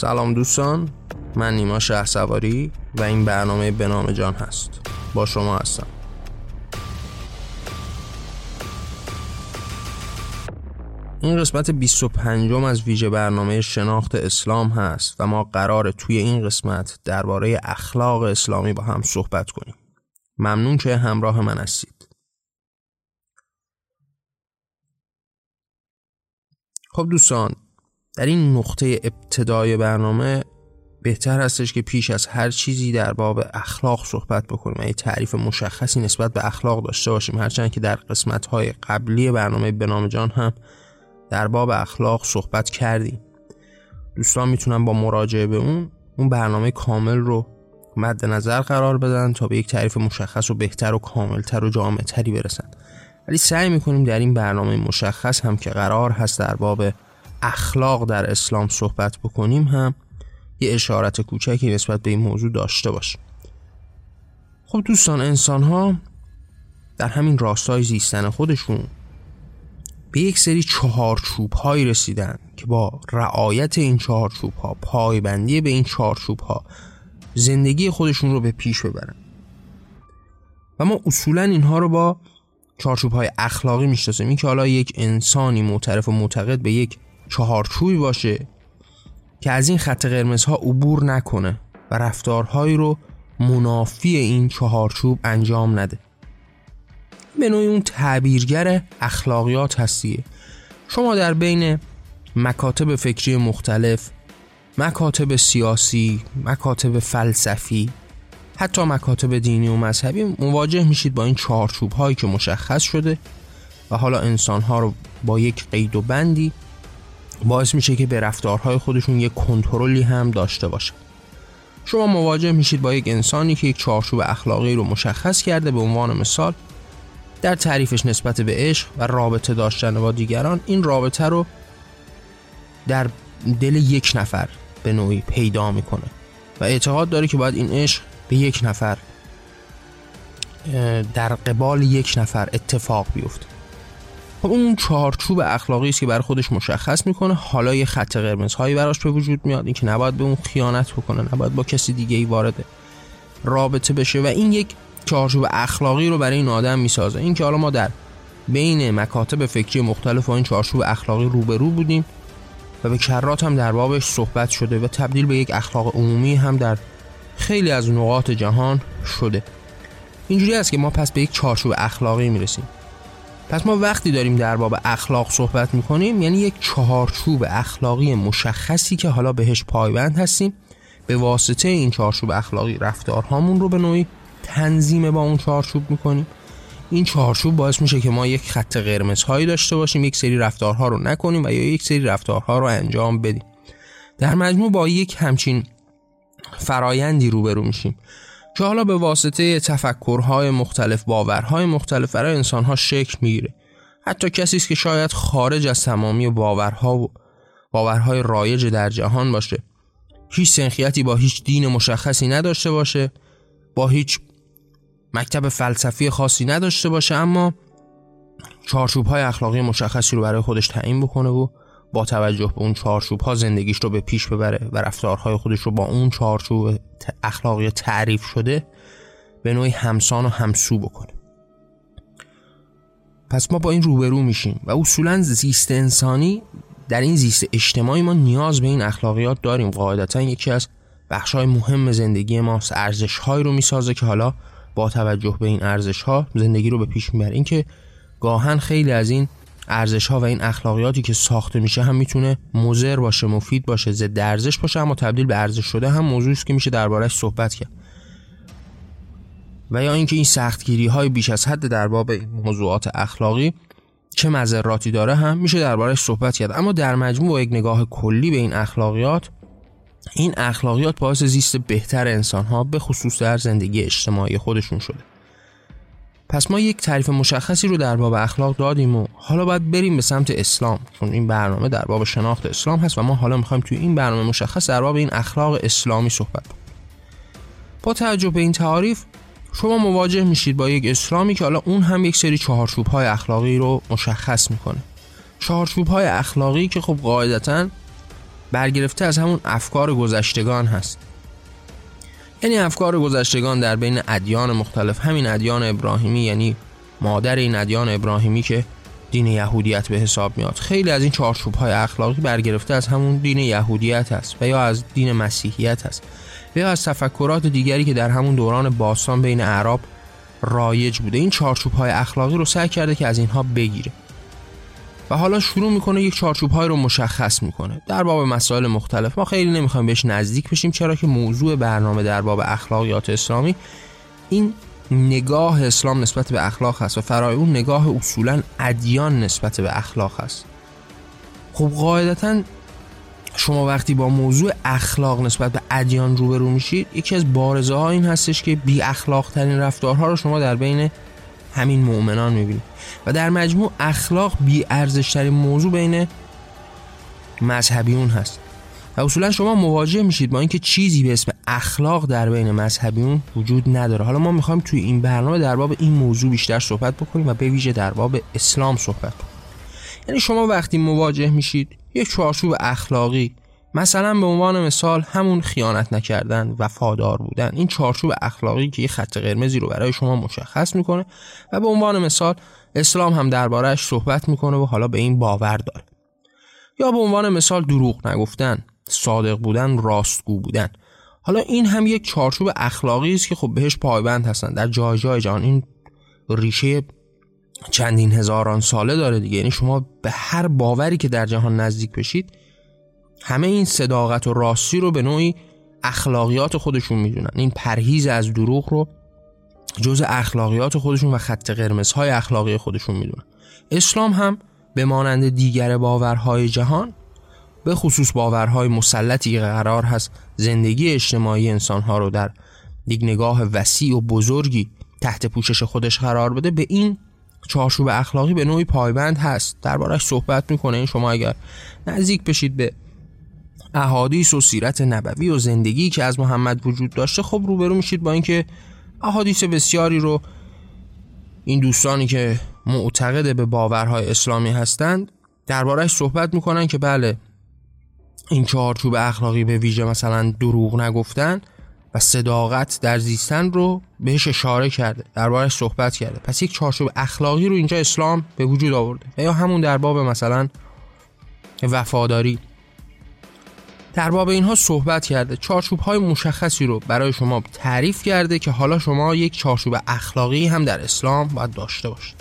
سلام دوستان من نیما شه سواری و این برنامه به نام جان هست. با شما هستم. این قسمت 25 از ویژه برنامه شناخت اسلام هست و ما قرار توی این قسمت درباره اخلاق اسلامی با هم صحبت کنیم. ممنون که همراه من هستید. خب دوستان در این نقطه ابتدای برنامه بهتر هستش که پیش از هر چیزی در باب اخلاق صحبت بکنیم. یعنی تعریف مشخصی نسبت به اخلاق داشته باشیم. هرچند که در قسمت های قبلی برنامه به نام جان هم در باب اخلاق صحبت کردیم. دوستان می‌تونن با مراجعه به اون اون برنامه کامل رو مد نظر قرار بدن تا به یک تعریف مشخص و بهتر و کاملتر و جامعتری برسن. ولی سعی می‌کنیم در این برنامه مشخص هم که قرار هست در باب اخلاق در اسلام صحبت بکنیم هم یه اشارت کوچکی نسبت به این موضوع داشته باشیم خب دوستان انسان ها در همین راستای زیستن خودشون به یک سری چهارچوب هایی رسیدن که با رعایت این چهارچوب ها پایبندی به این چهارچوب ها زندگی خودشون رو به پیش ببرن. و ما اصولا اینها رو با چارچوب های اخلاقی می‌شناسیم. این که حالا یک انسانی معترف و معتقد به یک چهارچوبی باشه که از این خط قرمزها عبور نکنه و رفتارهایی رو منافی این چهارچوب انجام نده. به نوعی اون تعبیرگر اخلاقیات هستیه. شما در بین مکاتب فکری مختلف مکاتب سیاسی مکاتب فلسفی حتی مکاتب دینی و مذهبی مواجه میشید با این چهارچوب هایی که مشخص شده و حالا انسان ها رو با یک قید و بندی باعث میشه که به رفتارهای خودشون یک کنترلی هم داشته باشه. شما مواجه میشید با یک انسانی که یک چارچوب اخلاقی رو مشخص کرده به عنوان مثال. در تعریفش نسبت به عشق و رابطه داشتن با دیگران این رابطه رو در دل یک نفر به نوعی پیدا می‌کنه و اعتقاد داره که باید این عشق به یک نفر در قبال یک نفر اتفاق بیفته. اون چارچوب اخلاقی است که برای خودش مشخص می‌کنه. حالا یه خط قرمز هایی براش به وجود میاد اینکه نباید به اون خیانت بکنه نباید با کسی دیگه ای وارد رابطه بشه و این یک چارچوب اخلاقی رو برای این آدم می‌سازه. اینکه حالا ما در بین مکاتب فکری مختلف و این چارچوب اخلاقی روبرو بودیم و به کرات هم در بابش صحبت شده و تبدیل به یک اخلاق عمومی هم در خیلی از نقاط جهان شده. اینجوری است که ما پس به یک چارچوب اخلاقی می‌رسیم. پس ما وقتی داریم در باب اخلاق صحبت می‌کنیم یعنی یک چهارچوب اخلاقی مشخصی که حالا بهش پایبند هستیم به واسطه این چهارچوب اخلاقی رفتارهامون رو به نوعی تنظیم با اون چهارچوب می‌کنیم. این چهارچوب باعث میشه که ما یک خط قرمز هایی داشته باشیم یک سری رفتارها رو نکنیم و یا یک سری رفتارها رو انجام بدیم. در مجموع با یک همچین فرایندی روبرو میشیم. که حالا به واسطه تفکرهای مختلف باورهای مختلف برای انسانها شکل می‌گیره. حتی کسی است که شاید خارج از تمامی باورها و باورهای رایج در جهان باشه. هیچ سنخیتی با هیچ دین مشخصی نداشته باشه. با هیچ مکتب فلسفی خاصی نداشته باشه اما چارچوب های اخلاقی مشخصی رو برای خودش تعیین بکنه و با توجه به اون چارچوب ها زندگیش رو به پیش ببره و رفتارهای خودش رو با اون چارچوب اخلاقی تعریف شده به نوعی همسان و همسو بکنه. پس ما با این روبرو میشیم و اصولا زیست انسانی در این زیست اجتماعی ما نیاز به این اخلاقیات داریم. قاعدتا یکی از بخش های مهم زندگی ما ارزش رو می‌سازه که حالا با توجه به این ارزش ها زندگی رو به پیش می‌بره. اینکه گاهن خیلی از این ارزش ها و این اخلاقیاتی که ساخته میشه هم می‌تونه مضر باشه مفید باشه ضد ارزش باشه اما تبدیل به ارزش شده هم موضوعی است که میشه دربارهش صحبت کرد. و یا اینکه این سختگیری های بیش از حد در باب موضوعات اخلاقی چه مذراتی داره هم میشه دربارهش صحبت کرد. اما در مجموع با یک نگاه کلی به این اخلاقیات این اخلاقیات باعث زیست بهتر انسان ها به خصوص در زندگی اجتماعی خودشون شده. پس ما یک تعریف مشخصی رو در باب اخلاق دادیم و حالا باید بریم به سمت اسلام. چون این برنامه در باب شناخت اسلام هست و ما حالا می‌خوایم توی این برنامه مشخص در باب این اخلاق اسلامی صحبت کنیم. با توجه به این تعریف شما مواجه میشید با یک اسلامی که حالا اون هم یک سری چهارچوب های اخلاقی رو مشخص می‌کنه. چهارچوب های اخلاقی که خب قاعدتا برگرفته از همون افکار گذشتگان هست. یعنی افکار گذشتگان در بین ادیان مختلف. همین ادیان ابراهیمی یعنی مادر این ادیان ابراهیمی که دین یهودیت به حساب میاد. خیلی از این چارچوب های اخلاقی برگرفته از همون دین یهودیت هست و یا از دین مسیحیت هست و یا از تفکرات دیگری که در همون دوران باستان بین اعراب رایج بوده. این چارچوب های اخلاقی رو سعی کرده که از اینها بگیره. و حالا شروع می‌کنه یک چارچوب های رو مشخص می‌کنه. در باب مسائل مختلف ما خیلی نمی‌خوایم بهش نزدیک بشیم چرا که موضوع برنامه در باب اخلاقیات اسلامی این نگاه اسلام نسبت به اخلاق هست و فرای اون نگاه اصولا ادیان نسبت به اخلاق هست. خب قاعدتا شما وقتی با موضوع اخلاق نسبت به ادیان روبرو میشید یکی از بارزه ها این هستش که بی اخلاق ترین رفتارها رو شما در بین همین مؤمنان می‌بینید و در مجموع اخلاق بی ارزش ترین موضوع بین مذهبیون هست. و اصولا شما مواجه میشید با اینکه چیزی به اسم اخلاق در بین مذهبیون وجود نداره. حالا ما می‌خوایم توی این برنامه در باب این موضوع بیشتر صحبت بکنیم و به ویژه در باب اسلام صحبت کنیم. یعنی شما وقتی مواجه میشید یک چارچوب اخلاقی مثلا به عنوان مثال همون خیانت نکردن وفادار بودن. این چارچوب اخلاقی که یه خط قرمزی رو برای شما مشخص می‌کنه و به عنوان مثال اسلام هم دربارهش صحبت می‌کنه و حالا به این باور داره. یا به عنوان مثال دروغ نگفتن صادق بودن راستگو بودن. حالا این هم یک چارچوب اخلاقی است که خب بهش پایبند هستن. در جای جای جهان این ریشه چندین هزاران ساله داره دیگه. یعنی شما به هر باوری که در جهان نزدیک بشید همه این صداقت و راستی رو به نوعی اخلاقیات خودشون می‌دونن. این پرهیز از دروغ رو جز اخلاقیات خودشون و خط قرمزهای اخلاقی خودشون می‌دونن. اسلام هم به مانند دیگر باورهای جهان به خصوص باورهای مسلطی که قرار هست زندگی اجتماعی انسانها رو در یک نگاه وسیع و بزرگی تحت پوشش خودش قرار بده به این چارچوب اخلاقی به نوعی پایبند هست. دربارش صحبت می‌کنه. این شما اگر نزدیک بشید به احادیث و سیرت نبوی و زندگی که از محمد وجود داشته خب روبرو میشید با اینکه احادیث بسیاری رو این دوستانی که معتقد به باورهای اسلامی هستند دربارهش صحبت می‌کنن که بله این چهارچوب اخلاقی به ویژه مثلا دروغ نگفتن و صداقت در زیستن رو بهش اشاره کرده دربارش صحبت کرده. پس یک چارچوب اخلاقی رو اینجا اسلام به وجود آورده. یا همون در باب مثلا وفاداری. در باب اینها صحبت کرده. چارچوب های مشخصی رو برای شما تعریف کرده که حالا شما یک چارچوب اخلاقی هم در اسلام باید داشته باشید.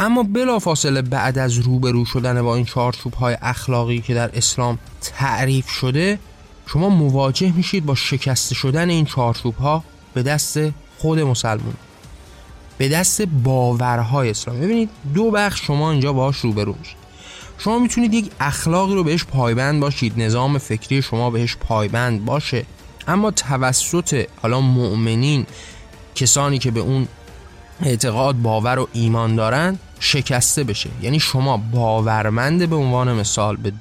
اما بلافاصله بعد از روبرو شدن با این چارچوب های اخلاقی که در اسلام تعریف شده شما مواجه میشید با شکسته شدن این چارچوب ها به دست خود مسلمون. به دست باورهای اسلام. ببینید دو بخش شما اینجا باهاش روبرو میشید شما می‌تونید یک اخلاقی رو بهش پایبند باشید نظام فکری شما بهش پایبند باشه. اما توسط حالا مؤمنین کسانی که به اون اعتقاد باور و ایمان دارن شکسته بشه. یعنی شما باورمند به عنوان مثال به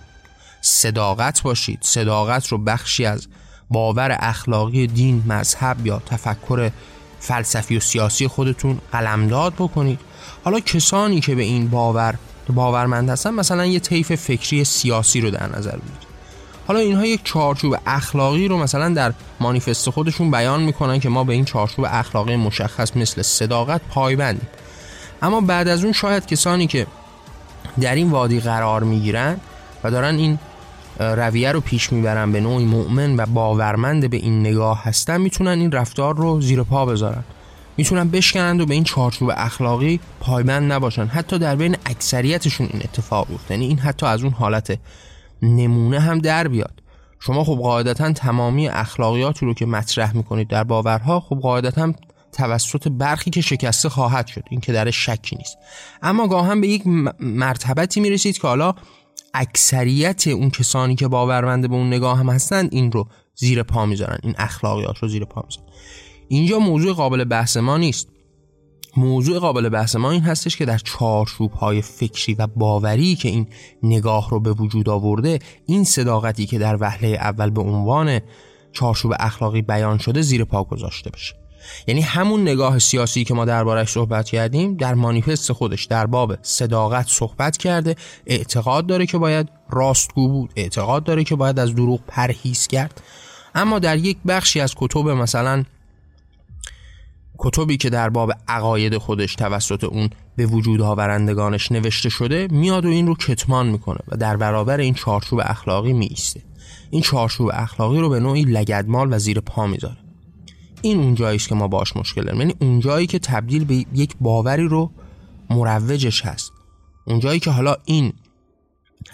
صداقت باشید. صداقت رو بخشی از باور اخلاقی دین مذهب یا تفکر فلسفی و سیاسی خودتون قلمداد بکنید. حالا کسانی که به این باور باورمند هستن مثلا یه طیف فکری سیاسی رو در نظر بگیرید حالا اینها یک چارچوب اخلاقی رو مثلا در مانیفست خودشون بیان می‌کنن که ما به این چارچوب اخلاقی مشخص مثل صداقت پایبندیم. اما بعد از اون شاید کسانی که در این وادی قرار می‌گیرن و دارن این رویه رو پیش می‌برن به نوعی مؤمن و باورمند به این نگاه هستن می‌تونن این رفتار رو زیر پا بذارن. می‌تونن بشکنند و به این چارچوب اخلاقی پایبند نباشن. حتی در بین اکثریتشون این اتفاق بیفته یعنی این حتی از اون حالت نمونه هم در بیاد. شما خب قاعدتا تمامی اخلاقیاتی رو که مطرح می‌کنید در باورها خب قاعدتا توسط برخی که شکسته خواهد شد. این که در شکی نیست. اما گاهم به یک مرتبتی می‌رسید که حالا اکثریت اون کسانی که باورمنده به اون نگاه هم هستند این رو زیر پا می‌ذارن. این اخلاقیات رو زیر پا می‌ذارن. اینجا موضوع قابل بحث ما نیست. موضوع قابل بحث ما این هستش که در چارچوب های فکری و باوری که این نگاه رو به وجود آورده این صداقتی که در وهله اول به عنوان چارچوب اخلاقی بیان شده زیر پا گذاشته بشه. یعنی همون نگاه سیاسی که ما دربارش صحبت کردیم در مانیفست خودش در باب صداقت صحبت کرده اعتقاد داره که باید راستگو بود اعتقاد داره که باید از دروغ پرهیز کرد. اما در یک بخشی از کتب مثلا کتبی که در باب عقاید خودش توسط اون به وجود آورندگانش نوشته شده میاد و این رو کتمان می‌کنه و در برابر این چارچوب اخلاقی میسته این چارچوب اخلاقی رو به نوعی لگدمال و زیر پا می‌ذاره. این اونجایی است که ما باش مشکل داریم. یعنی اونجایی که تبدیل به یک باوری رو مروجش هست. اونجایی که حالا این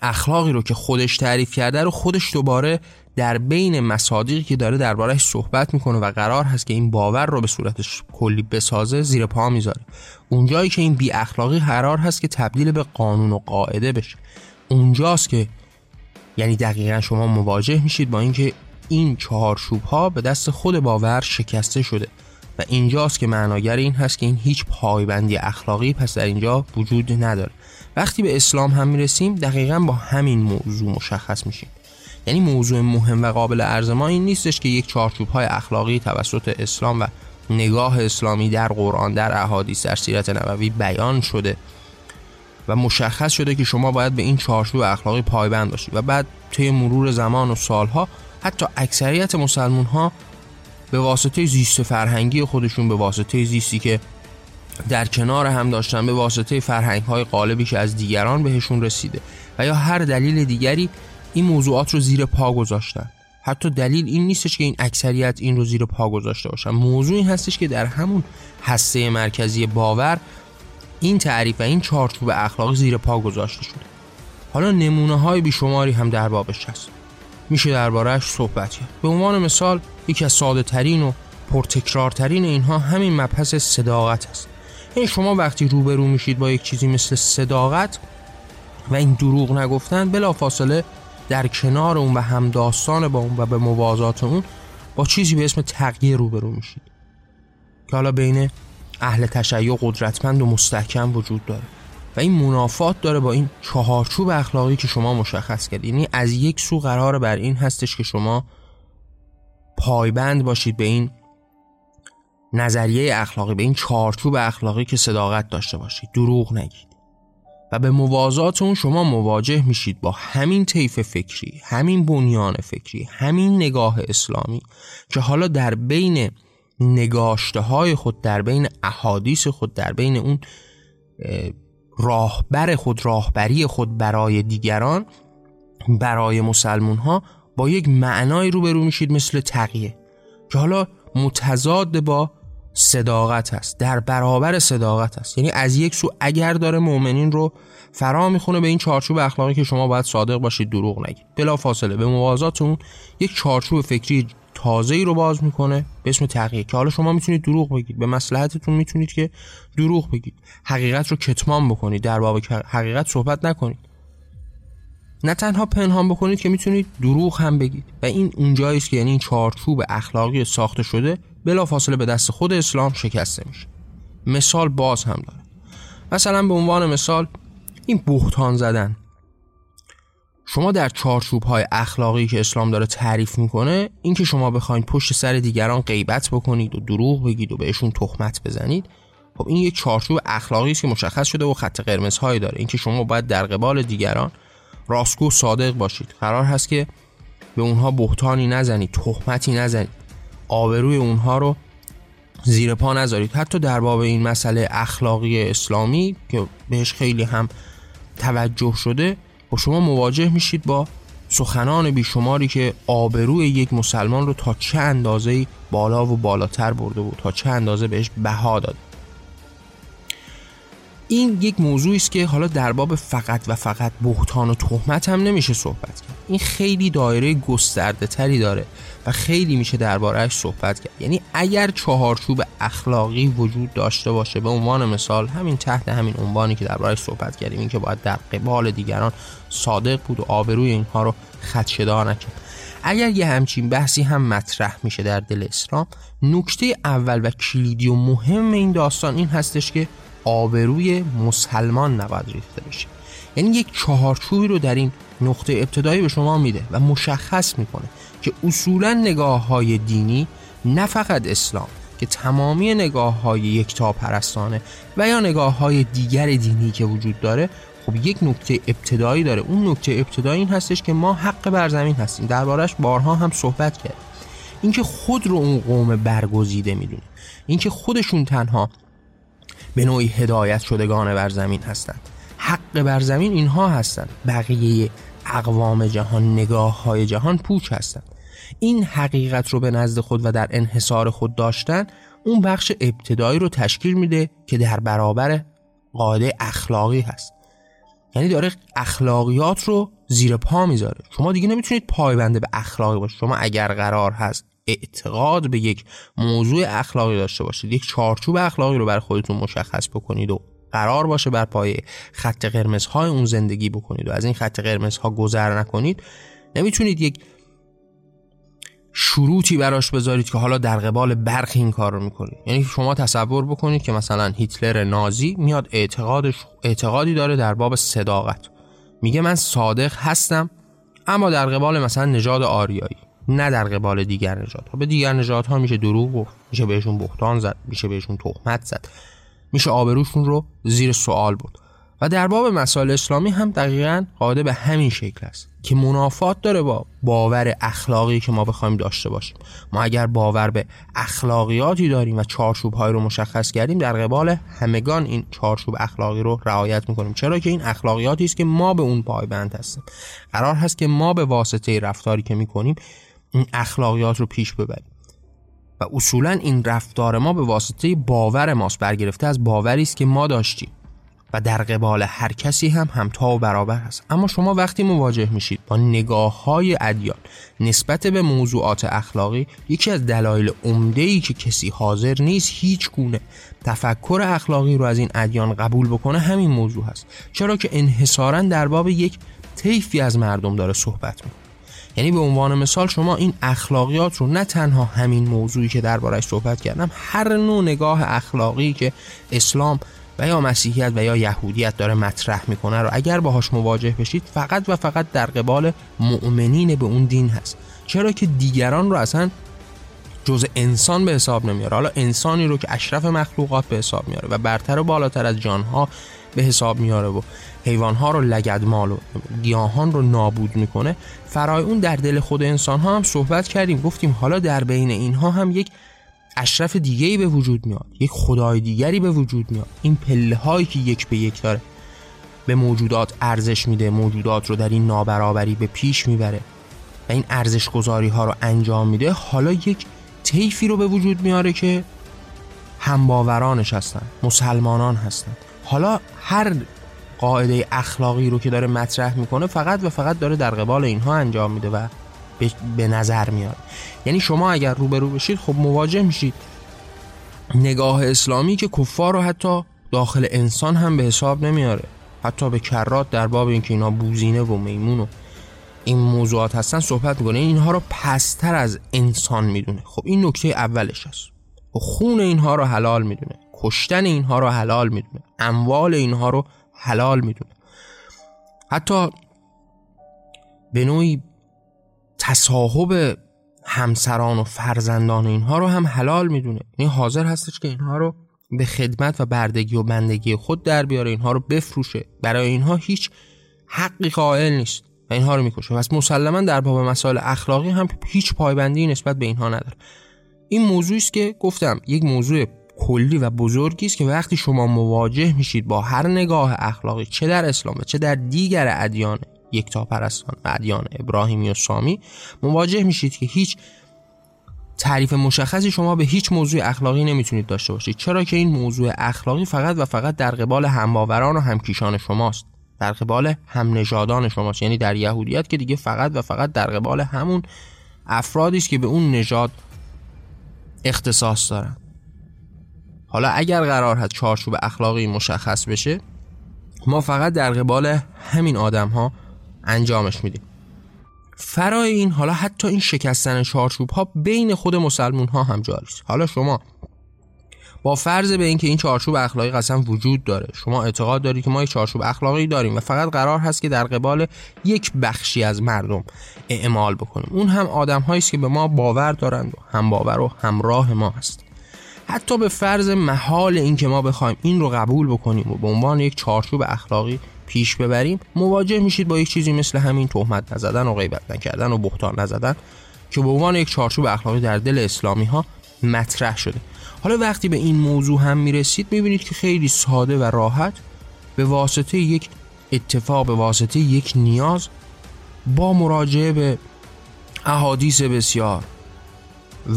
اخلاقی رو که خودش تعریف کرده رو خودش دوباره در بین مصادیقی که داره دربارهش صحبت می‌کنه و قرار هست که این باور رو به صورتش کلی بسازه زیر پا می‌ذاره. اونجایی که این بی اخلاقی قرار هست که تبدیل به قانون و قاعده بشه. اونجاست که یعنی دقیقا شما مواجه میشید با اینکه این چهارچوب ها به دست خود باور شکسته شده. و اینجاست که معناگر این هست که این هیچ پایبندی اخلاقی پس در اینجا وجود نداره. وقتی به اسلام هم می‌رسیم دقیقا با همین موضوع مشخص میشیم. یعنی موضوع مهم و قابل ارز ما این نیستش که یک چارچوب های اخلاقی توسط اسلام و نگاه اسلامی در قرآن در احادیث در سیرت نبوی بیان شده و مشخص شده که شما باید به این چارچوب اخلاقی پایبند باشید و بعد طی مرور زمان و سالها حتی اکثریت مسلمون ها به واسطه زیست فرهنگی خودشون به واسطه زیستی که در کنار هم داشتن به واسطه فرهنگ های غالبی که از دیگران بهشون رسیده و یا هر دلیل دیگری این موضوعات رو زیر پا گذاشتن. حتی دلیل این نیستش که این اکثریت این رو زیر پا گذاشته باشن. موضوع این هستش که در همون هسته مرکزی باور این تعریف و این چارچوب اخلاقی زیر پا گذاشته شده. حالا نمونه های بیشماری هم در بابش هست. میشه دربارهش صحبت کرد. به عنوان مثال یکی از ساده ترین و پرتکرارترین اینها همین مبحث صداقت است. این یعنی شما وقتی روبرو میشید با یک چیزی مثل صداقت و این دروغ نگفتن بلافاصله در کنار اون و همداستان با اون و به موازات اون با چیزی به اسم تغییر روبرو میشید که حالا بین اهل تشیع قدرتمند و مستحکم وجود داره. و این منافات داره با این چهارچوب اخلاقی که شما مشخص کردید یعنی از یک سو قرار بر این هستش که شما پایبند باشید به این نظریه اخلاقی به این چارچوب اخلاقی که صداقت داشته باشید. دروغ نگید. و به موازات اون شما مواجه میشید با همین طیف فکری همین بنیان فکری همین نگاه اسلامی که حالا در بین نگاشته های خود در بین احادیث خود در بین اون راهبر خود راهبری خود برای دیگران برای مسلمون ها با یک معنای روبرو میشید مثل تقیه که حالا متضاد با صداقت هست. در برابر صداقت هست. یعنی از یک سو اگر داره مؤمنین رو فرا می‌خونه به این چارچوب اخلاقی که شما باید صادق باشید دروغ نگید. بلا فاصله. به موازات اون یک چارچوب فکری تازه ای رو باز می‌کنه به اسم تغییر که حالا شما می‌تونید دروغ بگید. به مسلحتتون می‌تونید که دروغ بگید. حقیقت رو کتمان بکنید. در باب حقیقت صحبت نکنید. نه تنها پنهان بکنید که می‌تونید دروغ هم بگید. و این اونجایی است که یعنی این چارچوب اخلاقی ساخته شده بلافاصله به دست خود اسلام شکسته میشه. مثال باز هم داره. مثلا به عنوان مثال این بهتان زدن. شما در چارچوب های اخلاقی که اسلام داره تعریف می‌کنه اینکه شما بخواید پشت سر دیگران غیبت بکنید و دروغ بگید و بهشون تهمت بزنید خب این یک چارچوب اخلاقی است که مشخص شده و خط قرمزهایی داره. اینکه شما باید در قبال دیگران راستگو صادق باشید. قرار هست که به اونها بهتانی نزنید تهمتی نزنید. آبروی اونها رو زیر پا نذارید. حتی در باب این مسئله اخلاقی اسلامی که بهش خیلی هم توجه شده و شما مواجه میشید با سخنان بیشماری که آبروی یک مسلمان رو تا چه اندازه بالا و بالاتر برده بود تا چه اندازه بهش بها داد این یک موضوعی است که حالا در باب فقط و فقط بهتان و تهمت هم نمیشه صحبت کرد. این خیلی دایره گسترده تری داره و خیلی میشه دربارهش صحبت کرد. یعنی اگر چهارچوب اخلاقی وجود داشته باشه به عنوان مثال همین تحت همین عنوانی که دربارهش صحبت کردیم این که باید در قبال دیگران صادق بود و آبروی اینها رو خدشدار نکرد. اگر یه همچین بحثی هم مطرح میشه در دل اسلام نکته اول و کلیدی و مهم این داستان این هستش که آبروی مسلمان نباید ریخته بشه. یعنی یک چهارچوبی رو در این نقطه ابتدایی به شما میده و مشخص می‌کنه که اصولا نگاه های دینی نه فقط اسلام که تمامی نگاه های یکتا پرستانه و یا نگاه های دیگر دینی که وجود داره خب یک نکته ابتدایی داره. اون نکته ابتدایی این هستش که ما حق بر زمین هستیم. دربارش بارها هم صحبت کرد اینکه خود رو اون قوم برگزیده می‌دونه اینکه خودشون تنها به نوعی هدایت شدگان بر زمین هستند. حق بر زمین اینها هستند. بقیه اقوام جهان نگاه های جهان پوچ هستند. این حقیقت رو به نزد خود و در انحصار خود داشتن اون بخش ابتدایی رو تشکیل میده که در برابر قاعده اخلاقی هست. یعنی داره اخلاقیات رو زیر پا می‌ذاره. شما دیگه نمی‌تونید پایبنده به اخلاقی باشید. شما اگر قرار هست اعتقاد به یک موضوع اخلاقی داشته باشید یک چارچوب اخلاقی رو بر خودتون مشخص بکنید و قرار باشه بر پای خط قرمزهای اون زندگی بکنید و از این خط قرمزها گذر نکنید. نمی‌تونید یک شروطی براش بذارید که حالا در قبال برخی این کار رو می‌کنید. یعنی شما تصور بکنید که مثلا هیتلر نازی میاد اعتقادش اعتقادی داره در باب صداقت. میگه من صادق هستم اما در قبال مثلا نژاد آریایی. نه در قبال دیگر نژادها. به دیگر نژادها میشه دروغ گفت میشه بهشون بهتان زد میشه بهشون تهمت زد. میشه آبروشون رو زیر سوال بود و در باب مسائل اسلامی هم دقیقا قاعده به همین شکل است که منافات داره با باور اخلاقی که ما بخوایم داشته باشیم. ما اگر باور به اخلاقیاتی داریم و چارچوب رو مشخص کردیم در قبال همگان این چارچوب اخلاقی رو رعایت می‌کنیم. چرا که این اخلاقیاتی است که ما به اون پایبند هستیم. قرار هست که ما به واسطه رفتاری که می‌کنیم این اخلاقیات رو پیش ببریم. و اصولا این رفتار ما به واسطه باور ماست برگرفته از باوری است که ما داشتیم. و در قبال هر کسی هم همتا و برابر هست اما شما وقتی مواجه میشید با نگاه های ادیان نسبت به موضوعات اخلاقی یکی از دلایل عمده ای که کسی حاضر نیست هیچ گونه تفکر اخلاقی رو از این ادیان قبول بکنه همین موضوع هست. چرا که انحصارا در باب یک طیفی از مردم داره صحبت می‌کنه. یعنی به عنوان مثال شما این اخلاقیات رو نه تنها همین موضوعی که دربارش صحبت کردم هر نوع نگاه اخلاقی که اسلام و یا مسیحیت و یا یهودیت داره مطرح می‌کنه رو اگر باهاش مواجه بشید فقط و فقط در قبال مؤمنین به اون دین هست. چرا که دیگران رو اصلا جز انسان به حساب نمیاره. حالا انسانی رو که اشرف مخلوقات به حساب میاره و برتر و بالاتر از جانها به حساب میاره و حیوانها رو لگدمال و گیاهان رو نابود می‌کنه. فرای اون در دل خود انسان ها هم صحبت کردیم گفتیم حالا در بین اینها هم یک اشرف دیگری به وجود میاد یک خدای دیگری به وجود میاد. این پله هایی که یک به یک داره به موجودات ارزش میده موجودات رو در این نابرابری به پیش می‌بره و این ارزش گذاری ها رو انجام میده. حالا یک طیفی رو به وجود میاره که همباورانش هستن مسلمانان هستند حالا هر قاعده اخلاقی رو که داره مطرح می‌کنه فقط و فقط داره در قبال اینها انجام میده و به نظر میاد. یعنی شما اگر روبرو بشید خب مواجه میشید. نگاه اسلامی که کفار رو حتی داخل انسان هم به حساب نمیاره. حتی به کرات در باب اینکه اینا بوزینه و میمون و این موضوعات هستن صحبت می‌کنه. اینها رو پستر از انسان می‌دونه. خب این نکته اولش هست و خون اینها رو حلال می‌دونه. کشتن اینها رو حلال می‌دونه. اموال اینها رو حلال می‌دونه. حتی به نوعی تصاحب همسران و فرزندان اینها رو هم حلال می‌دونه. این حاضر هستش که اینها رو به خدمت و بردگی و بندگی خود در بیاره اینها رو بفروشه. برای اینها هیچ حقی قائل نیست و اینها رو می‌کشه. پس مسلما در باب مسائل اخلاقی هم هیچ پایبندی نسبت به اینها نداره. این موضوعی است که گفتم یک موضوع کلی و بزرگی است که وقتی شما مواجه میشید با هر نگاه اخلاقی چه در اسلام چه در دیگر ادیان یکتا پرستان و ادیان ابراهیمی و سامی مواجه میشید که هیچ تعریف مشخصی شما به هیچ موضوع اخلاقی نمی‌تونید داشته باشید. چرا که این موضوع اخلاقی فقط و فقط در قبال همباوران و همکیشان شماست. در قبال هم نژادان شماست. یعنی در یهودیت که دیگه فقط و فقط در قبال همون افرادی است که به اون نژاد اختصاص دارن. حالا اگر قرار هست چارچوب اخلاقی مشخص بشه ما فقط در قبال همین آدم ها انجامش میدیم. فرای این حالا حتی این شکستن چارچوب ها بین خود مسلمون ها هم جاری حالا شما با فرض به اینکه این چارچوب اخلاقی قسم وجود داره شما اعتقاد دارید که ما یک چارچوب اخلاقی داریم و فقط قرار هست که در قبال یک بخشی از مردم اعمال بکنیم. اون هم آدم است که به ما باور دارند و هم باور و همراه ما هست حتی به فرض محال اینکه ما بخوایم این رو قبول بکنیم و به عنوان یک چارچوب اخلاقی پیش ببریم مواجه میشید با یک چیزی مثل همین تهمت نزدن و غیبت نکردن و بهتان نزدن که به عنوان یک چارچوب اخلاقی در دل اسلامی ها مطرح شده. حالا وقتی به این موضوع هم می‌رسید می‌بینید که خیلی ساده و راحت به واسطه یک اتفاق به واسطه یک نیاز با مراجعه به احادیث بسیار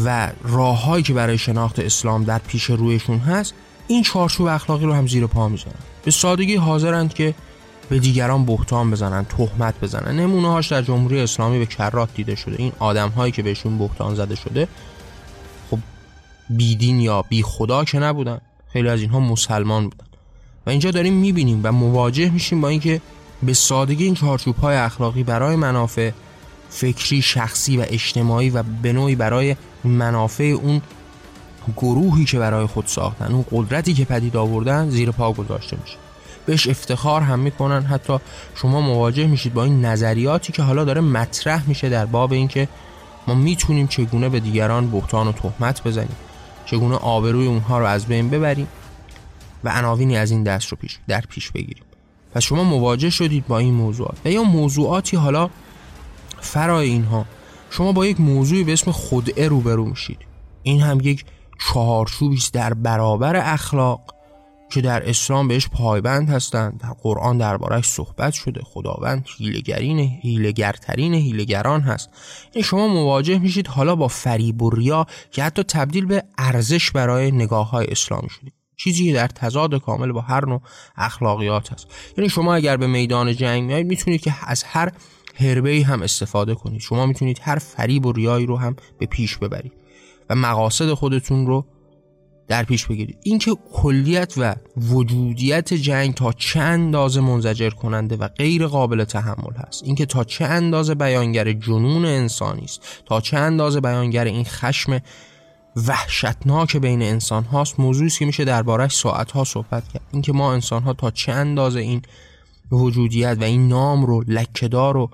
و راههایی که برای شناخت اسلام در پیش رویشون هست این چارچوب اخلاقی رو هم زیر پا می‌زنن به سادگی حاضرند که به دیگران بهتان بزنن تهمت بزنن. نمونه هاش در جمهوری اسلامی به کرات دیده شده. این آدم هایی که بهشون بهتان زده شده خب بیدین یا بی خدا که نبودن. خیلی از اینها مسلمان بودن. و اینجا داریم می‌بینیم و مواجه میشیم با اینکه به سادگی این چارچوب های اخلاقی برای منافع فکری شخصی و اجتماعی و به نوعی برای منافع اون گروهی که برای خود ساختن اون قدرتی که پدید آوردن زیر پا گذاشته میشه. بهش افتخار هم می‌کنن. حتی شما مواجه میشید با این نظریاتی که حالا داره مطرح میشه در باب اینکه ما می‌تونیم چگونه به دیگران بهتان و تهمت بزنیم چگونه آبروی اونها رو از بین ببریم و عناوینی از این دست رو پیش در پیش بگیریم. پس شما مواجه شدید با این موضوعات. و یا موضوعاتی حالا فرای اینها. شما با یک موضوعی به اسم خدعه روبرو میشید. این هم یک چهارچوبی در برابر اخلاق که در اسلام بهش پایبند هستند. در قرآن دربارهش صحبت شده. خداوند هیلگرین هیلگرترین هیلگران هست. یعنی شما مواجه میشید حالا با فریب و ریا که حتی تبدیل به ارزش برای نگاه های اسلامی شده. چیزی در تضاد کامل با هر نوع اخلاقیات هست. یعنی شما اگر به میدان جنگ میایید می‌تونید که از هر هربه هم استفاده کنید. شما می‌تونید هر فریب و ریایی رو هم به پیش ببرید و مقاصد خودتون رو در پیش بگیرید. اینکه کلیت و وجودیت جنگ تا چه اندازه منزجر کننده و غیر قابل تحمل هست. اینکه تا چه اندازه بیانگر جنون انسانی است تا چه اندازه بیانگر این خشم وحشتناک بین انسان هاست. موضوعی که میشه دربارش ساعت ها صحبت کرد. اینکه ما انسان ها تا چه اندازه این وجودیت و این نام رو لکهدار و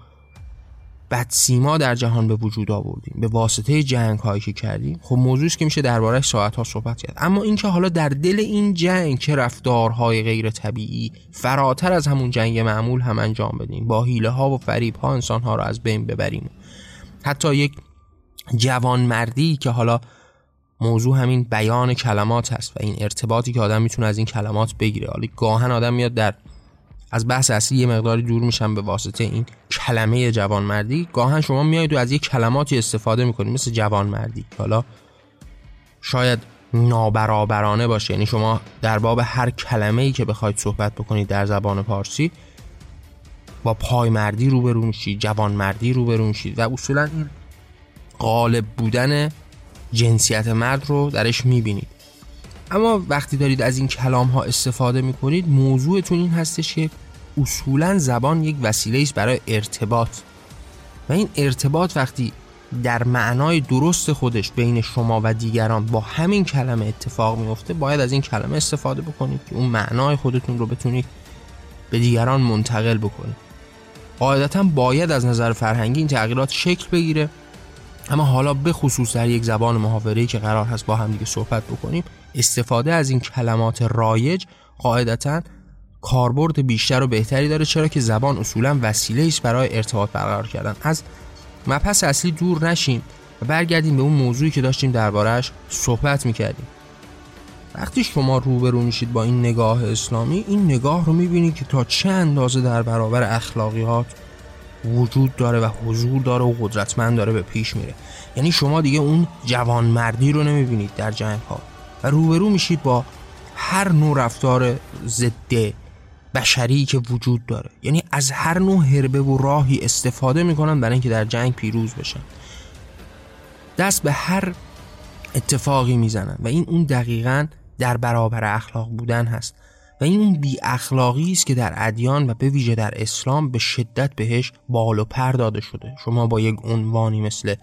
بدسیما در جهان به وجود آوردیم. به واسطه جنگ هایی که کردیم. خب موضوعی که میشه دربارهش ساعت ها صحبت کرد. اما اینکه حالا در دل این جنگ که رفتارهای غیر طبیعی فراتر از همون جنگ معمول هم انجام بدیم. با حیله ها و فریب ها انسان ها رو از بین ببریم. حتی یک جوانمردی که حالا موضوع همین بیان کلمات هست و این ارتباطی که آدم می‌تونه از این کلمات بگیره. حالا گاهن آدم میاد در از بحث اصلی یه مقداری دور میشم به واسطه این کلمه جوانمردی. گاهن شما میایید و از یک کلماتی استفاده می‌کنید مثل جوانمردی. حالا شاید نابرابرانه باشه. یعنی شما در باب هر کلمه ای که بخواید صحبت بکنید در زبان پارسی با پایمردی روبرو میشید جوانمردی روبرو میشید و اصولا این غالب بودن جنسیت مرد رو درش می‌بینید. اما وقتی دارید از این کلام ها استفاده می‌کنید موضوعتون این هستش که اصولا زبان یک وسیله است برای ارتباط. و این ارتباط وقتی در معنای درست خودش بین شما و دیگران با همین کلمه اتفاق میفته باید از این کلمه استفاده بکنید که اون معنای خودتون رو بتونید به دیگران منتقل بکنید. قاعدتا باید از نظر فرهنگی این تغییرات شکل بگیره اما حالا به خصوص در یک زبان محاوره‌ای که قرار هست با هم دیگه صحبت بکنیم استفاده از این کلمات رایج قاعدتا کاربرد بیشتر و بهتری داره. چرا که زبان اصولا وسیله است برای ارتباط برقرار کردن. از مبحث اصلی دور نشیم و برگردیم به اون موضوعی که داشتیم دربارهش صحبت می‌کردیم. وقتی شما روبرو میشید با این نگاه اسلامی این نگاه رو می‌بینید که تا چه اندازه در برابر اخلاقیات وجود داره و حضور داره و قدرتمند داره به پیش میره. یعنی شما دیگه اون جوانمردی رو نمی‌بینید در جنگ ها و روبرو میشید با هر نوع رفتار ضد بشری که وجود داره. یعنی از هر نوع حربه و راهی استفاده می‌کنن برای اینکه در جنگ پیروز بشن. دست به هر اتفاقی می‌زنن و این اون دقیقا در برابر اخلاق بودن هست. و این اون بی اخلاقی است که در ادیان و به ویژه در اسلام به شدت بهش بال و پر داده شده. شما با یک عنوانی مثل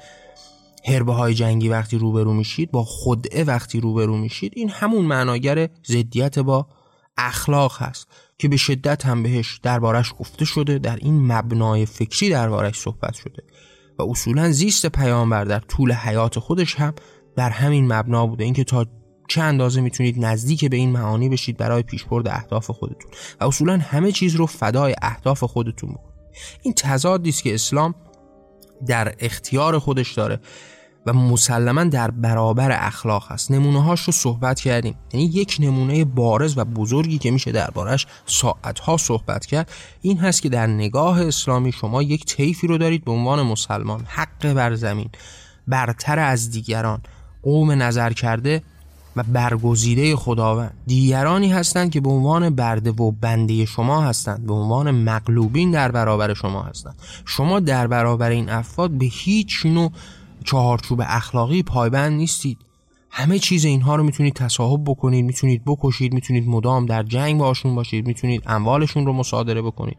هربه های جنگی وقتی روبرو میشید با خدعه وقتی روبرو میشید این همون معناگر ضدیت با اخلاق هست که به شدت هم بهش دربارش گفته شده در این مبنای فکری دربارش صحبت شده. و اصولا زیست پیامبر در طول حیات خودش هم در همین مبنا بوده. اینکه تا چه اندازه می‌تونید نزدیک به این معانی بشید برای پیشبرد اهداف خودتون. و اصولا همه چیز رو فدای اهداف خودتون بکنید. این تضادی است که اسلام در اختیار خودش داره. و مسلما در برابر اخلاق هست. نمونه هاش رو صحبت کردیم. یعنی یک نمونه بارز و بزرگی که میشه دربارش ساعت ها صحبت کرد این هست که در نگاه اسلامی شما یک طیفی رو دارید به عنوان مسلمان. حق بر زمین برتر از دیگران قوم نظر کرده و برگزیده خداوند. دیگرانی هستند که به عنوان برده و بنده شما هستند به عنوان مغلوبین در برابر شما هستند. شما در برابر این افراد به هیچ نوع چهارچوب اخلاقی پایبند نیستید. همه چیز اینها رو می‌تونید تصاحب بکنید می‌تونید بکشید می‌تونید مدام در جنگ باشون باشید می‌تونید اموالشون رو مصادره بکنید.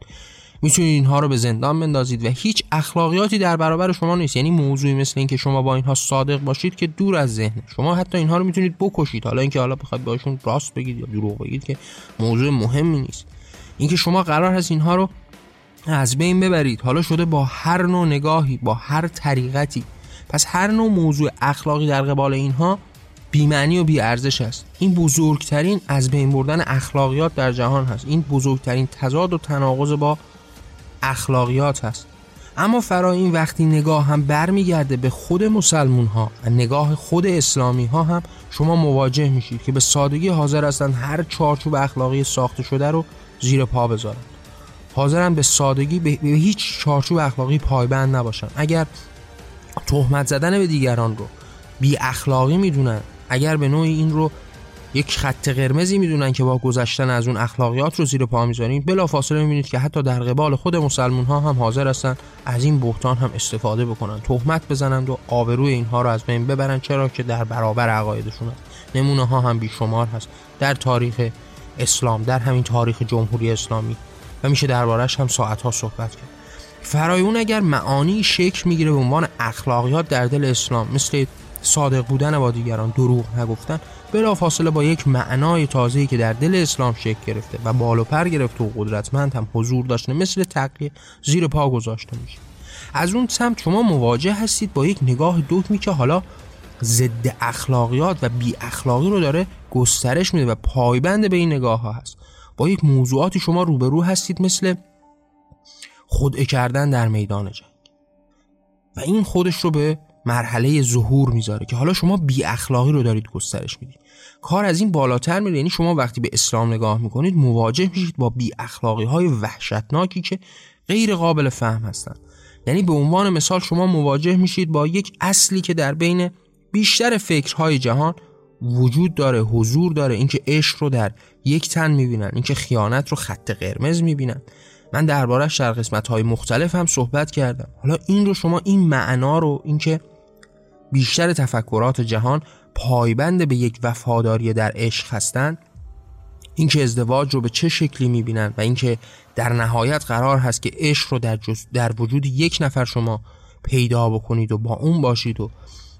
می‌تونید اینها رو به زندان بندازید و هیچ اخلاقیاتی در برابر شما نیست. یعنی موضوعی مثل اینکه شما با اینها صادق باشید که دور از ذهن. شما حتی اینها رو می‌تونید بکشید. حالا اینکه حالا بخواید باشون راست بگید یا دروغ بگید که موضوع مهمی نیست. اینکه شما قرار هست اینها رو از بین ببرید. حالا شده با هر نوع نگاهی با هر طریقتی پس هر نوع موضوع اخلاقی در قبال اینها بیمعنی و بیارزش است. این بزرگترین از بین بردن اخلاقیات در جهان هست. این بزرگترین تضاد و تناقض با اخلاقیات هست. اما فرا این وقتی نگاه هم برمیگرده به خود مسلمون ها و نگاه خود اسلامی ها هم شما مواجه میشید که به سادگی حاضر هستند هر چارچوب اخلاقی ساخته شده رو زیر پا بذارن حاضرن به سادگی به هیچ چارچوب اخلاقی پایبند نباشن اگر تهمت زدن به دیگران رو بی اخلاقی می‌دونن. اگر به نوعی این رو یک خط قرمزی می‌دونن که با گذشتن از اون اخلاقیات رو زیر پا می‌ذاریم بلا فاصله می‌بینید که حتی در قبال خود مسلمون ها هم حاضر هستن از این بهتان هم استفاده بکنن. تهمت بزنند و آبروی اینها رو از بین ببرن چرا که در برابر عقایدشون هست. نمونه ها هم بیشمار هست. در تاریخ اسلام در همین تاریخ جمهوری اسلامی. و میشه دربارش هم ساعت ها صحبت کرد. فرای اون اگر معانی شکل می‌گیره به عنوان اخلاقیات در دل اسلام مثل صادق بودن با دیگران دروغ نگفتن بلا فاصله با یک معنای تازه‌ای که در دل اسلام شکل گرفته و بال پر گرفته و قدرتمند هم حضور داشته مثل تقیه زیر پا گذاشته میشه. از اون سمت شما مواجه هستید با یک نگاه دکمی که حالا ضد اخلاقیات و بی اخلاقی رو داره گسترش میده و پایبند به این نگاه ها هست. با یک موضوعاتی شما روبرو هستید مثل خودعه کردن در میدان جنگ. و این خودش رو به مرحله ظهور می‌ذاره که حالا شما بی اخلاقی رو دارید گسترش می‌دید. کار از این بالاتر میره یعنی شما وقتی به اسلام نگاه می‌کنید مواجه میشید با بی اخلاقی های وحشتناکی که غیر قابل فهم هستند یعنی به عنوان مثال شما مواجه میشید با یک اصلی که در بین بیشتر فکرهای جهان وجود داره حضور داره. اینکه عشق رو در یک تن می‌بینن اینکه خیانت رو خط قرمز می‌بینن. من دربارهش در قسمت های مختلف هم صحبت کردم. حالا این رو شما این معنا رو اینکه بیشتر تفکرات جهان پایبند به یک وفاداری در عشق هستند اینکه ازدواج رو به چه شکلی می‌بینن و اینکه در نهایت قرار هست که عشق رو در, در وجود یک نفر شما پیدا بکنید و با اون باشید و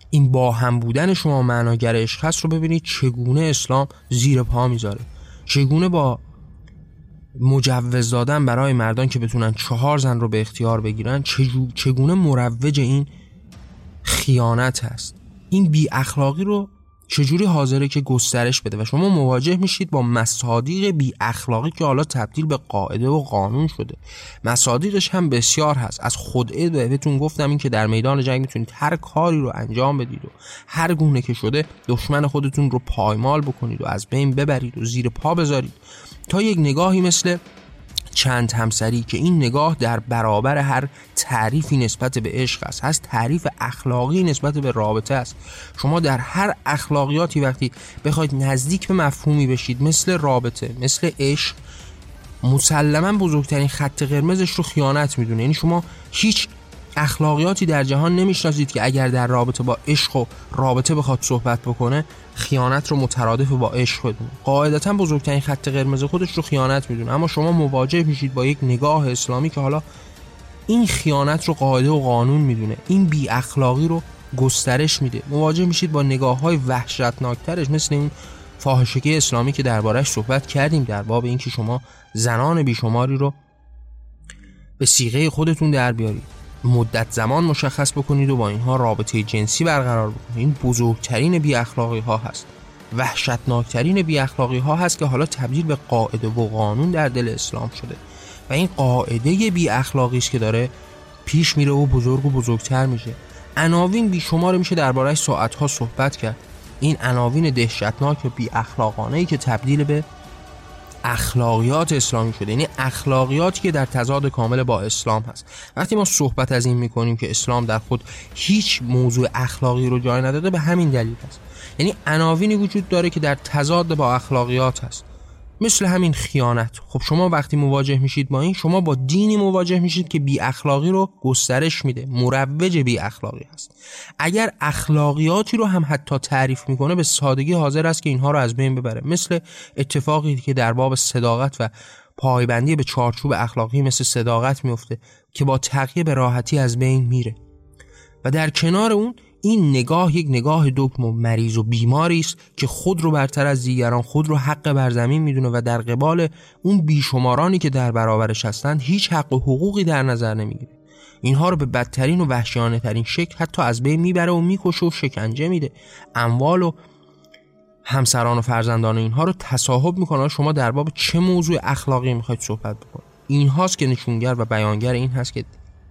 این با هم بودن شما معناگر عشق هست رو ببینید چگونه اسلام زیر پا می‌ذاره. چگونه با مجوز دادن برای مردان که بتونن چهار زن رو به اختیار بگیرن چگونه مروج این خیانت هست؟ این بی اخلاقی رو چجوری حاضره که گسترش بده؟ و شما مواجه میشید با مصادیق بی اخلاقی که حالا تبدیل به قاعده و قانون شده. مصادیقش هم بسیار هست. از خودعه بهتون گفتم این که در میدان جنگ می‌تونید هر کاری رو انجام بدید و هر گونه که شده دشمن خودتون رو پایمال بکنید و از بین ببرید و زیر پا بذارید. تا یک نگاهی مثل چند همسری که این نگاه در برابر هر تعریفی نسبت به عشق است هست تعریف اخلاقی نسبت به رابطه است. شما در هر اخلاقیاتی وقتی بخواید نزدیک به مفهومی بشید مثل رابطه مثل عشق مسلما بزرگترین خط قرمزش رو خیانت می‌دونه. یعنی شما هیچ اخلاقیاتی در جهان نمی‌شناسید که اگر در رابطه با عشق و رابطه بخواد صحبت بکنه خیانت رو مترادف با عشق بدونه قاعدتا بزرگترین خط قرمز خودش رو خیانت می‌دونه. اما شما مواجه میشید با یک نگاه اسلامی که حالا این خیانت رو قاعده و قانون می‌دونه. این بی اخلاقی رو گسترش میده. مواجه میشید با نگاه های وحشتناکترش مثل این فاحشگی اسلامی که دربارش صحبت کردیم در باب اینکه شما زنان بیشماری رو به سیغه خودتون در بیارید. مدت زمان مشخص بکنید و با اینها رابطه جنسی برقرار بکنید. این بزرگترین بی اخلاقی ها هست. وحشتناکترین بی اخلاقی ها هست که حالا تبدیل به قاعده و قانون در دل اسلام شده. و این قاعده بی اخلاقی است که داره پیش میره و بزرگ و بزرگتر میشه. عناوین بی شمار میشه دربارهش ساعت ها صحبت کرد. این عناوین دهشتناک و بی اخلاقانه ای که تبدیل به اخلاقیات اسلامی شده. یعنی اخلاقیاتی که در تضاد کامل با اسلام هست. وقتی ما صحبت از این می‌کنیم که اسلام در خود هیچ موضوع اخلاقی رو جای نداده به همین دلیل هست. یعنی عناوینی وجود داره که در تضاد با اخلاقیات هست. مثل همین خیانت. خب شما وقتی مواجه میشید با این شما با دینی مواجه میشید که بی اخلاقی رو گسترش میده. مروج بی اخلاقی هست. اگر اخلاقیاتی رو هم حتی تعریف می‌کنه به سادگی حاضر است که اینها رو از بین ببره. مثل اتفاقی که در باب صداقت و پایبندی به چارچوب اخلاقی مثل صداقت میفته که با تقیه به راحتی از بین میره. و در کنار اون این نگاه یک نگاه دکم و مریض و بیماری است که خود رو برتر از دیگران خود رو حق بر زمین می‌دونه و در قبال اون بیشمارانی که در برابرش هستند هیچ حق و حقوقی در نظر نمی‌گیره. اینها رو به بدترین و وحشیانه ترین شکل حتی از بین می‌بره و می‌کشه و شکنجه میده. اموال و همسران و فرزندان اینها رو تصاحب می‌کنه. شما در باب چه موضوع اخلاقی می‌خواید صحبت بکنید؟ این هاست که نشونگر و بیانگر این هست که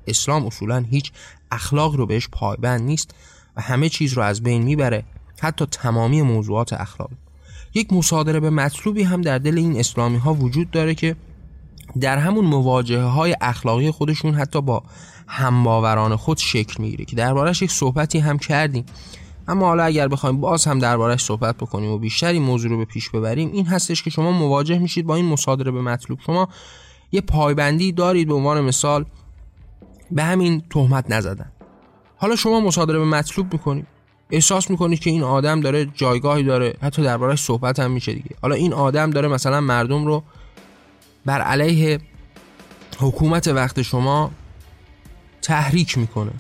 اسلام اصولا هیچ اخلاق رو بهش پایبند نیست. همه چیز رو از بین می‌بره حتی تمامی موضوعات اخلاقی یک مصادره به مطلوبی هم در دل این اسلامی ها وجود داره که در همون مواجهه های اخلاقی خودشون حتی با همباوران خود شکل می‌گیره که دربارش یک صحبتی هم کردیم. اما حالا اگر بخوایم باز هم دربارش صحبت بکنیم و بیشتر این موضوع رو به پیش ببریم این هستش که شما مواجه میشید با این مصادره به مطلوب. شما یه پایبندی دارید به عنوان مثال به همین تهمت نزدن. حالا شما مصادره به مطلوب می‌کنید احساس می‌کنید که این آدم داره جایگاهی داره. حتی دربارش صحبت هم میشه دیگه. حالا این آدم داره مثلا مردم رو بر علیه حکومت وقت شما تحریک می‌کنه.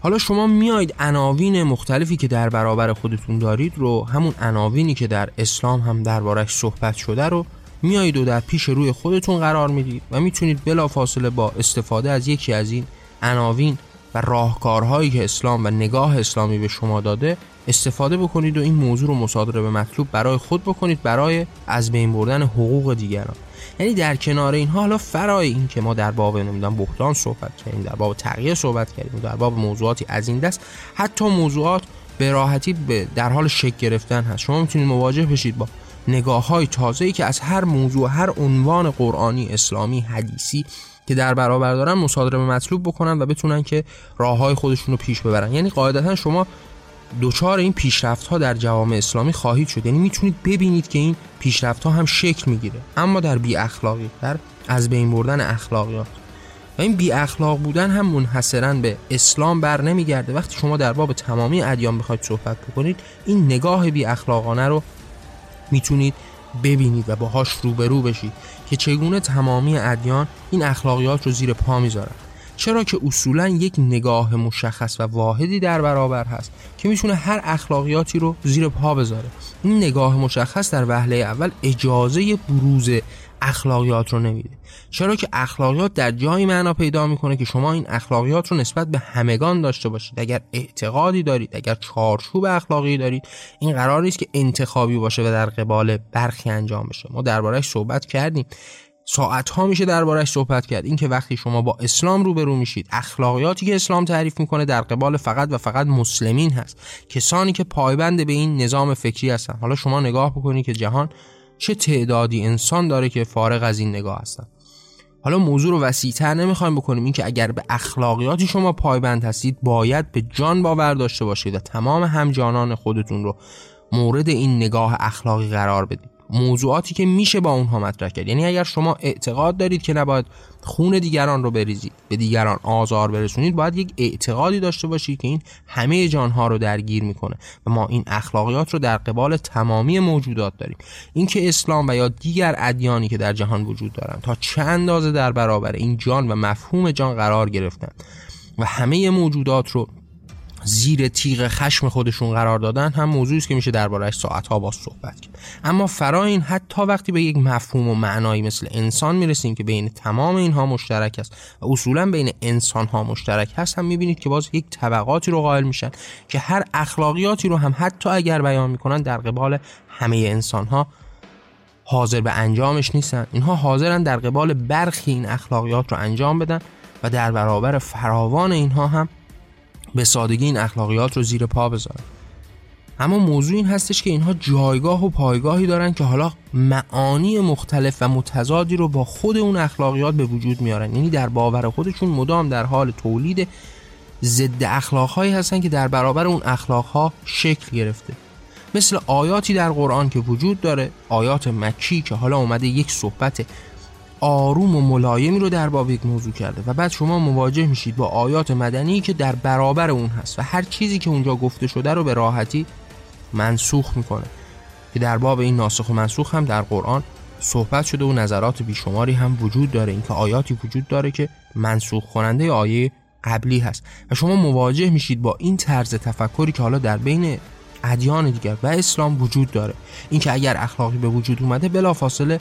حالا شما میاید عناوین مختلفی که در برابر خودتون دارید رو همون عناوینی که در اسلام هم دربارش صحبت شده رو میایید و در پیش روی خودتون قرار می‌دید و می‌تونید بلافاصله با استفاده از یکی از این عناوین راهکارهایی که اسلام و نگاه اسلامی به شما داده استفاده بکنید و این موضوع رو مصادره به مطلوب برای خود بکنید برای از بین بردن حقوق دیگران. یعنی در کنار اینها حالا فرای این که ما در باب نمی‌دونم بحران صحبت کردیم در باب تغییر صحبت کردیم در باب موضوعاتی از این دست حتی موضوعات به راحتی در حال شکل گرفتن هست. شما می‌تونید مواجه بشید با نگاه های تازه ای که از هر موضوع هر عنوان قرآنی اسلامی حدیثی که در برابر دارن مصادره مطلوب بکنن و بتونن که راه های خودشون رو پیش ببرن. یعنی قاعدتا شما دوچار این پیشرفت ها در جوامع اسلامی خواهید شد. یعنی می‌تونید ببینید که این پیشرفت ها هم شکل می‌گیره. اما در بی اخلاقی در از بین بردن اخلاقیات. و این بی اخلاق بودن هم منحصرا به اسلام بر نمیگرده. وقتی شما در باب تمامی ادیان بخواید صحبت بکنید این نگاه بی اخلاقانه رو می‌تونید ببینید و باهاش روبرو بشید. که چگونه تمامی ادیان این اخلاقیات رو زیر پا می‌ذارن. چرا که اصولا یک نگاه مشخص و واحدی در برابر هست که می‌تونه هر اخلاقیاتی رو زیر پا بذاره. این نگاه مشخص در وهله اول اجازه بروز اخلاقیات رو نمیده. چرا که اخلاقیات در جایی معنا پیدا می‌کنه که شما این اخلاقیات رو نسبت به همگان داشته باشید. اگر اعتقادی دارید اگر چارچوب اخلاقی دارید این قرار نیست که انتخابی باشه و در قبال برخی انجام بشه. ما دربارهش صحبت کردیم. ساعت ها میشه دربارش صحبت کرد. اینکه وقتی شما با اسلام روبرو میشید اخلاقیاتی که اسلام تعریف می‌کنه در قبال فقط و فقط مسلمین هست. کسانی که پایبند به این نظام فکری هستن. حالا شما نگاه بکنید که جهان چه تعدادی انسان داره که فارغ از این نگاه هستن. حالا موضوع رو وسیعتر نمی‌خوایم بکنیم اینکه اگر به اخلاقیاتی شما پایبند هستید باید به جان باور داشته باشید و تمام همجانان خودتون رو مورد این نگاه اخلاقی قرار بدید. موضوعاتی که میشه با اونها مطرح کرد. یعنی اگر شما اعتقاد دارید که نباید خون دیگران رو بریزید به دیگران آزار برسونید. باید یک اعتقادی داشته باشید که این همه جانها رو درگیر می‌کنه و ما این اخلاقیات رو در قبال تمامی موجودات داریم. اینکه اسلام و یا دیگر ادیانی که در جهان وجود دارند تا چه اندازه در برابر این جان و مفهوم جان قرار گرفتن و همه موجودات رو زیر تیغ خشم خودشون قرار دادن هم موضوعی است که میشه دربارهش ساعتها با صحبت کرد. اما فرا این حتی وقتی به یک مفهوم و معنایی مثل انسان می‌رسیم که بین تمام اینها مشترک است و اصولا بین انسان ها مشترک هست هم می‌بینید که باز یک طبقاتی رو قائل میشن که هر اخلاقیاتی رو هم حتی اگر بیان می‌کنن در قبال همه انسان ها حاضر به انجامش نیستن. اینها حاضرن در قبال برخی این اخلاقیات رو انجام بدن و در برابر فراوان اینها هم به سادگی این اخلاقیات رو زیر پا بذارن. اما موضوع این هستش که اینها جایگاه و پایگاهی دارن که حالا معانی مختلف و متضادی رو با خود اون اخلاقیات به وجود میارن. یعنی در باور خودشون مدام در حال تولید ضد اخلاقهایی هستن که در برابر اون اخلاقها شکل گرفته. مثل آیاتی در قرآن که وجود داره آیات مکی که حالا اومده یک صحبت آروم و ملایمی رو در باب یک موضوع کرده و بعد شما مواجه میشید با آیات مدنی که در برابر اون هست و هر چیزی که اونجا گفته شده رو به راحتی منسوخ می‌کنه. که در باب این ناسخ و منسوخ هم در قرآن صحبت شده و نظرات بیشماری هم وجود داره. اینکه آیاتی وجود داره که منسوخ کننده آیه قبلی هست. و شما مواجه میشید با این طرز تفکری که حالا در بین ادیان دیگر و اسلام وجود داره. اینکه اگر اخلاقی به وجود اومده بلافاصله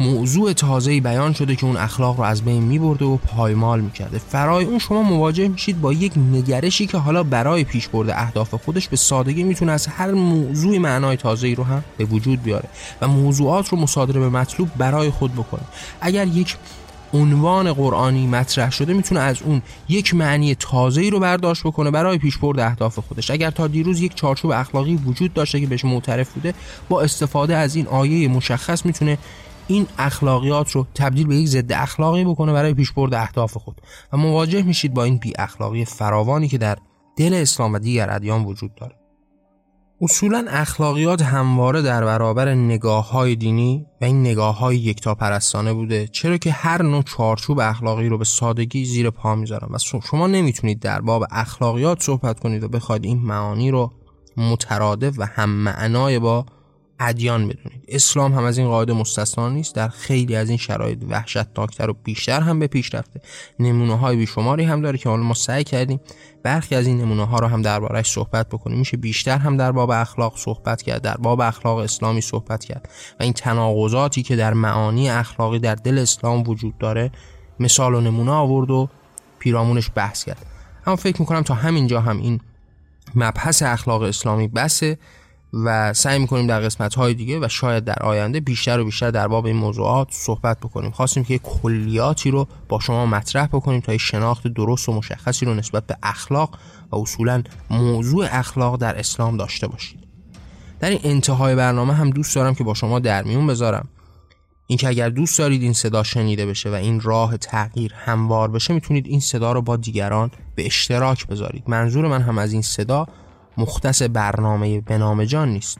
موضوع تازه‌ای بیان شده که اون اخلاق رو از بین میبرده و پایمال می‌کرده. فرای اون شما مواجه میشید با یک نگرشی که حالا برای پیش برده اهداف خودش به سادگی می‌تونه از هر موضوع معنای تازه‌ای رو هم به وجود بیاره و موضوعات رو مصادره به مطلوب برای خود بکنه. اگر یک عنوان قرآنی مطرح شده می‌تونه از اون یک معنی تازه‌ای رو برداشت بکنه برای پیشبرد اهداف خودش. اگر تا دیروز یک چارچوب اخلاقی وجود داشته که بهش معترف بوده با استفاده از این آیه مشخص می‌تونه این اخلاقیات رو تبدیل به یک ضد اخلاقی بکنه برای پیشبرد اهداف خود. و مواجه میشید با این بی اخلاقی فراوانی که در دل اسلام و دیگر ادیان وجود داره. اصولا اخلاقیات همواره در برابر نگاه های دینی و این نگاه های یکتا پرستانه بوده چرا که هر نوع چارچوب اخلاقی رو به سادگی زیر پا می‌ذارن. و شما نمی‌تونید در باب اخلاقیات صحبت کنید و بخواید این معانی رو مترادف و هم معنای با ادیان بدونید اسلام هم از این قاعده مستثنا نیست در خیلی از این شرایط وحشتناکتر و بیشتر هم به پیش رفته. نمونه های بیشماری هم داره که حالا ما سعی کردیم برخی از این نمونه ها رو هم دربارهش صحبت بکنیم. میشه بیشتر هم در باب اخلاق صحبت کرد در باب اخلاق اسلامی صحبت کرد و این تناقضاتی که در معانی اخلاقی در دل اسلام وجود داره مثال و نمونه آورد و پیرامونش بحث کرد. اما فکر می‌کنم تا همینجا هم این مبحث اخلاق اسلامی بسه. و سعی می‌کنیم در قسمت های دیگه و شاید در آینده بیشتر و بیشتر در باب این موضوعات صحبت بکنیم. خواستیم که کلیاتی رو با شما مطرح بکنیم تا شناخت درست و مشخصی رو نسبت به اخلاق و اصولا موضوع اخلاق در اسلام داشته باشید. در این انتهای برنامه هم دوست دارم که با شما در میون بذارم. اینکه اگر دوست دارید این صدا شنیده بشه و این راه تغییر هموار بشه می‌تونید این صدا رو با دیگران به اشتراک بذارید. منظور من هم از این صدا مختص برنامه بنام جان نیست.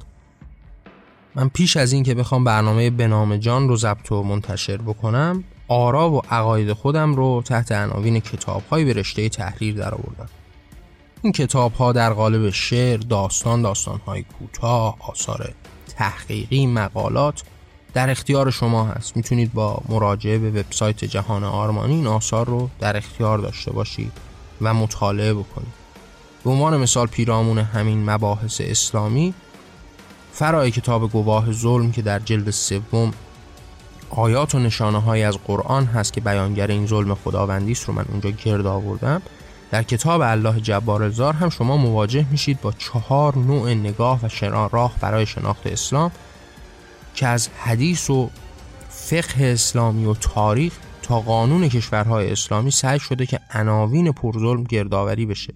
من پیش از این که بخوام برنامه بنام جان رو ضبط و منتشر بکنم آرا و عقاید خودم رو تحت عناوین کتابهایی به رشته تحریر در آوردم این کتاب ها در قالب شعر، داستان، داستان های کوتاه، آثار تحقیقی، مقالات در اختیار شما هست. می‌تونید با مراجعه به وبسایت جهان آرمانی این آثار رو در اختیار داشته باشید و مطالعه بکنید. به عنوان مثال پیرامون همین مباحث اسلامی فرای کتاب گواه ظلم که در جلد سوم آیات و نشانه های از قرآن هست که بیانگر این ظلم خداوندی است رو من اونجا گرد آوردم در کتاب الله جبار الزار هم شما مواجه میشید با چهار نوع نگاه و راه برای شناخت اسلام که از حدیث و فقه اسلامی و تاریخ تا قانون کشورهای اسلامی سعی شده که عناوین پرظلم گردآوری بشه.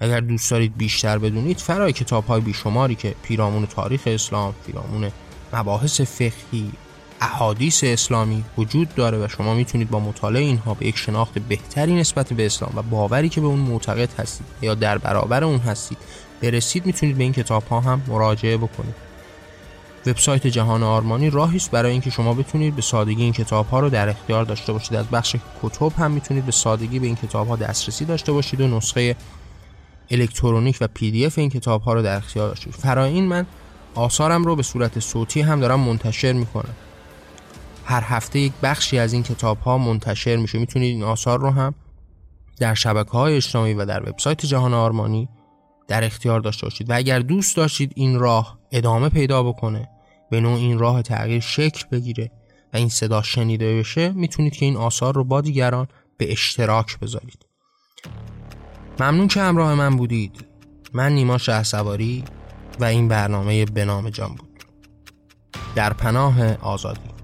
اگر دوست دارید بیشتر بدونید فرای کتاب های بیشماری که پیرامون تاریخ اسلام پیرامون مباحث فقهی احادیث اسلامی وجود داره و شما می‌تونید با مطالعه اینها به یک شناخت بهتری نسبت به اسلام و باوری که به اون معتقد هستید یا در برابر اون هستید برسید می‌تونید به این کتاب ها هم مراجعه بکنید. وبسایت جهان آرمانی راهی است برای اینکه شما بتونید به سادگی این کتاب ها رو در اختیار داشته باشید. از بخش کتب هم می‌تونید به سادگی به این کتاب ها دسترسی داشته باشید و نسخه الکترونیک و پی دی اف این کتاب ها رو در اختیار داشته فرا من آثارم رو به صورت صوتی هم دارم منتشر می‌کنم. هر هفته یک بخشی از این کتاب ها منتشر میشه. می‌تونید این آثار رو هم در شبکه های اجتماعی و در وبسایت جهان آرمانی در اختیار داشته باشید. و اگر دوست داشتید این راه ادامه پیدا بکنه به نوع این راه تغییر شکل بگیره و این صدا شنیده بشه می‌تونید که این آثار رو با دیگران به اشتراک بذارید. ممنون که همراه من بودید. من نیما شه و این برنامه به نام جان بود. در پناه آزادی.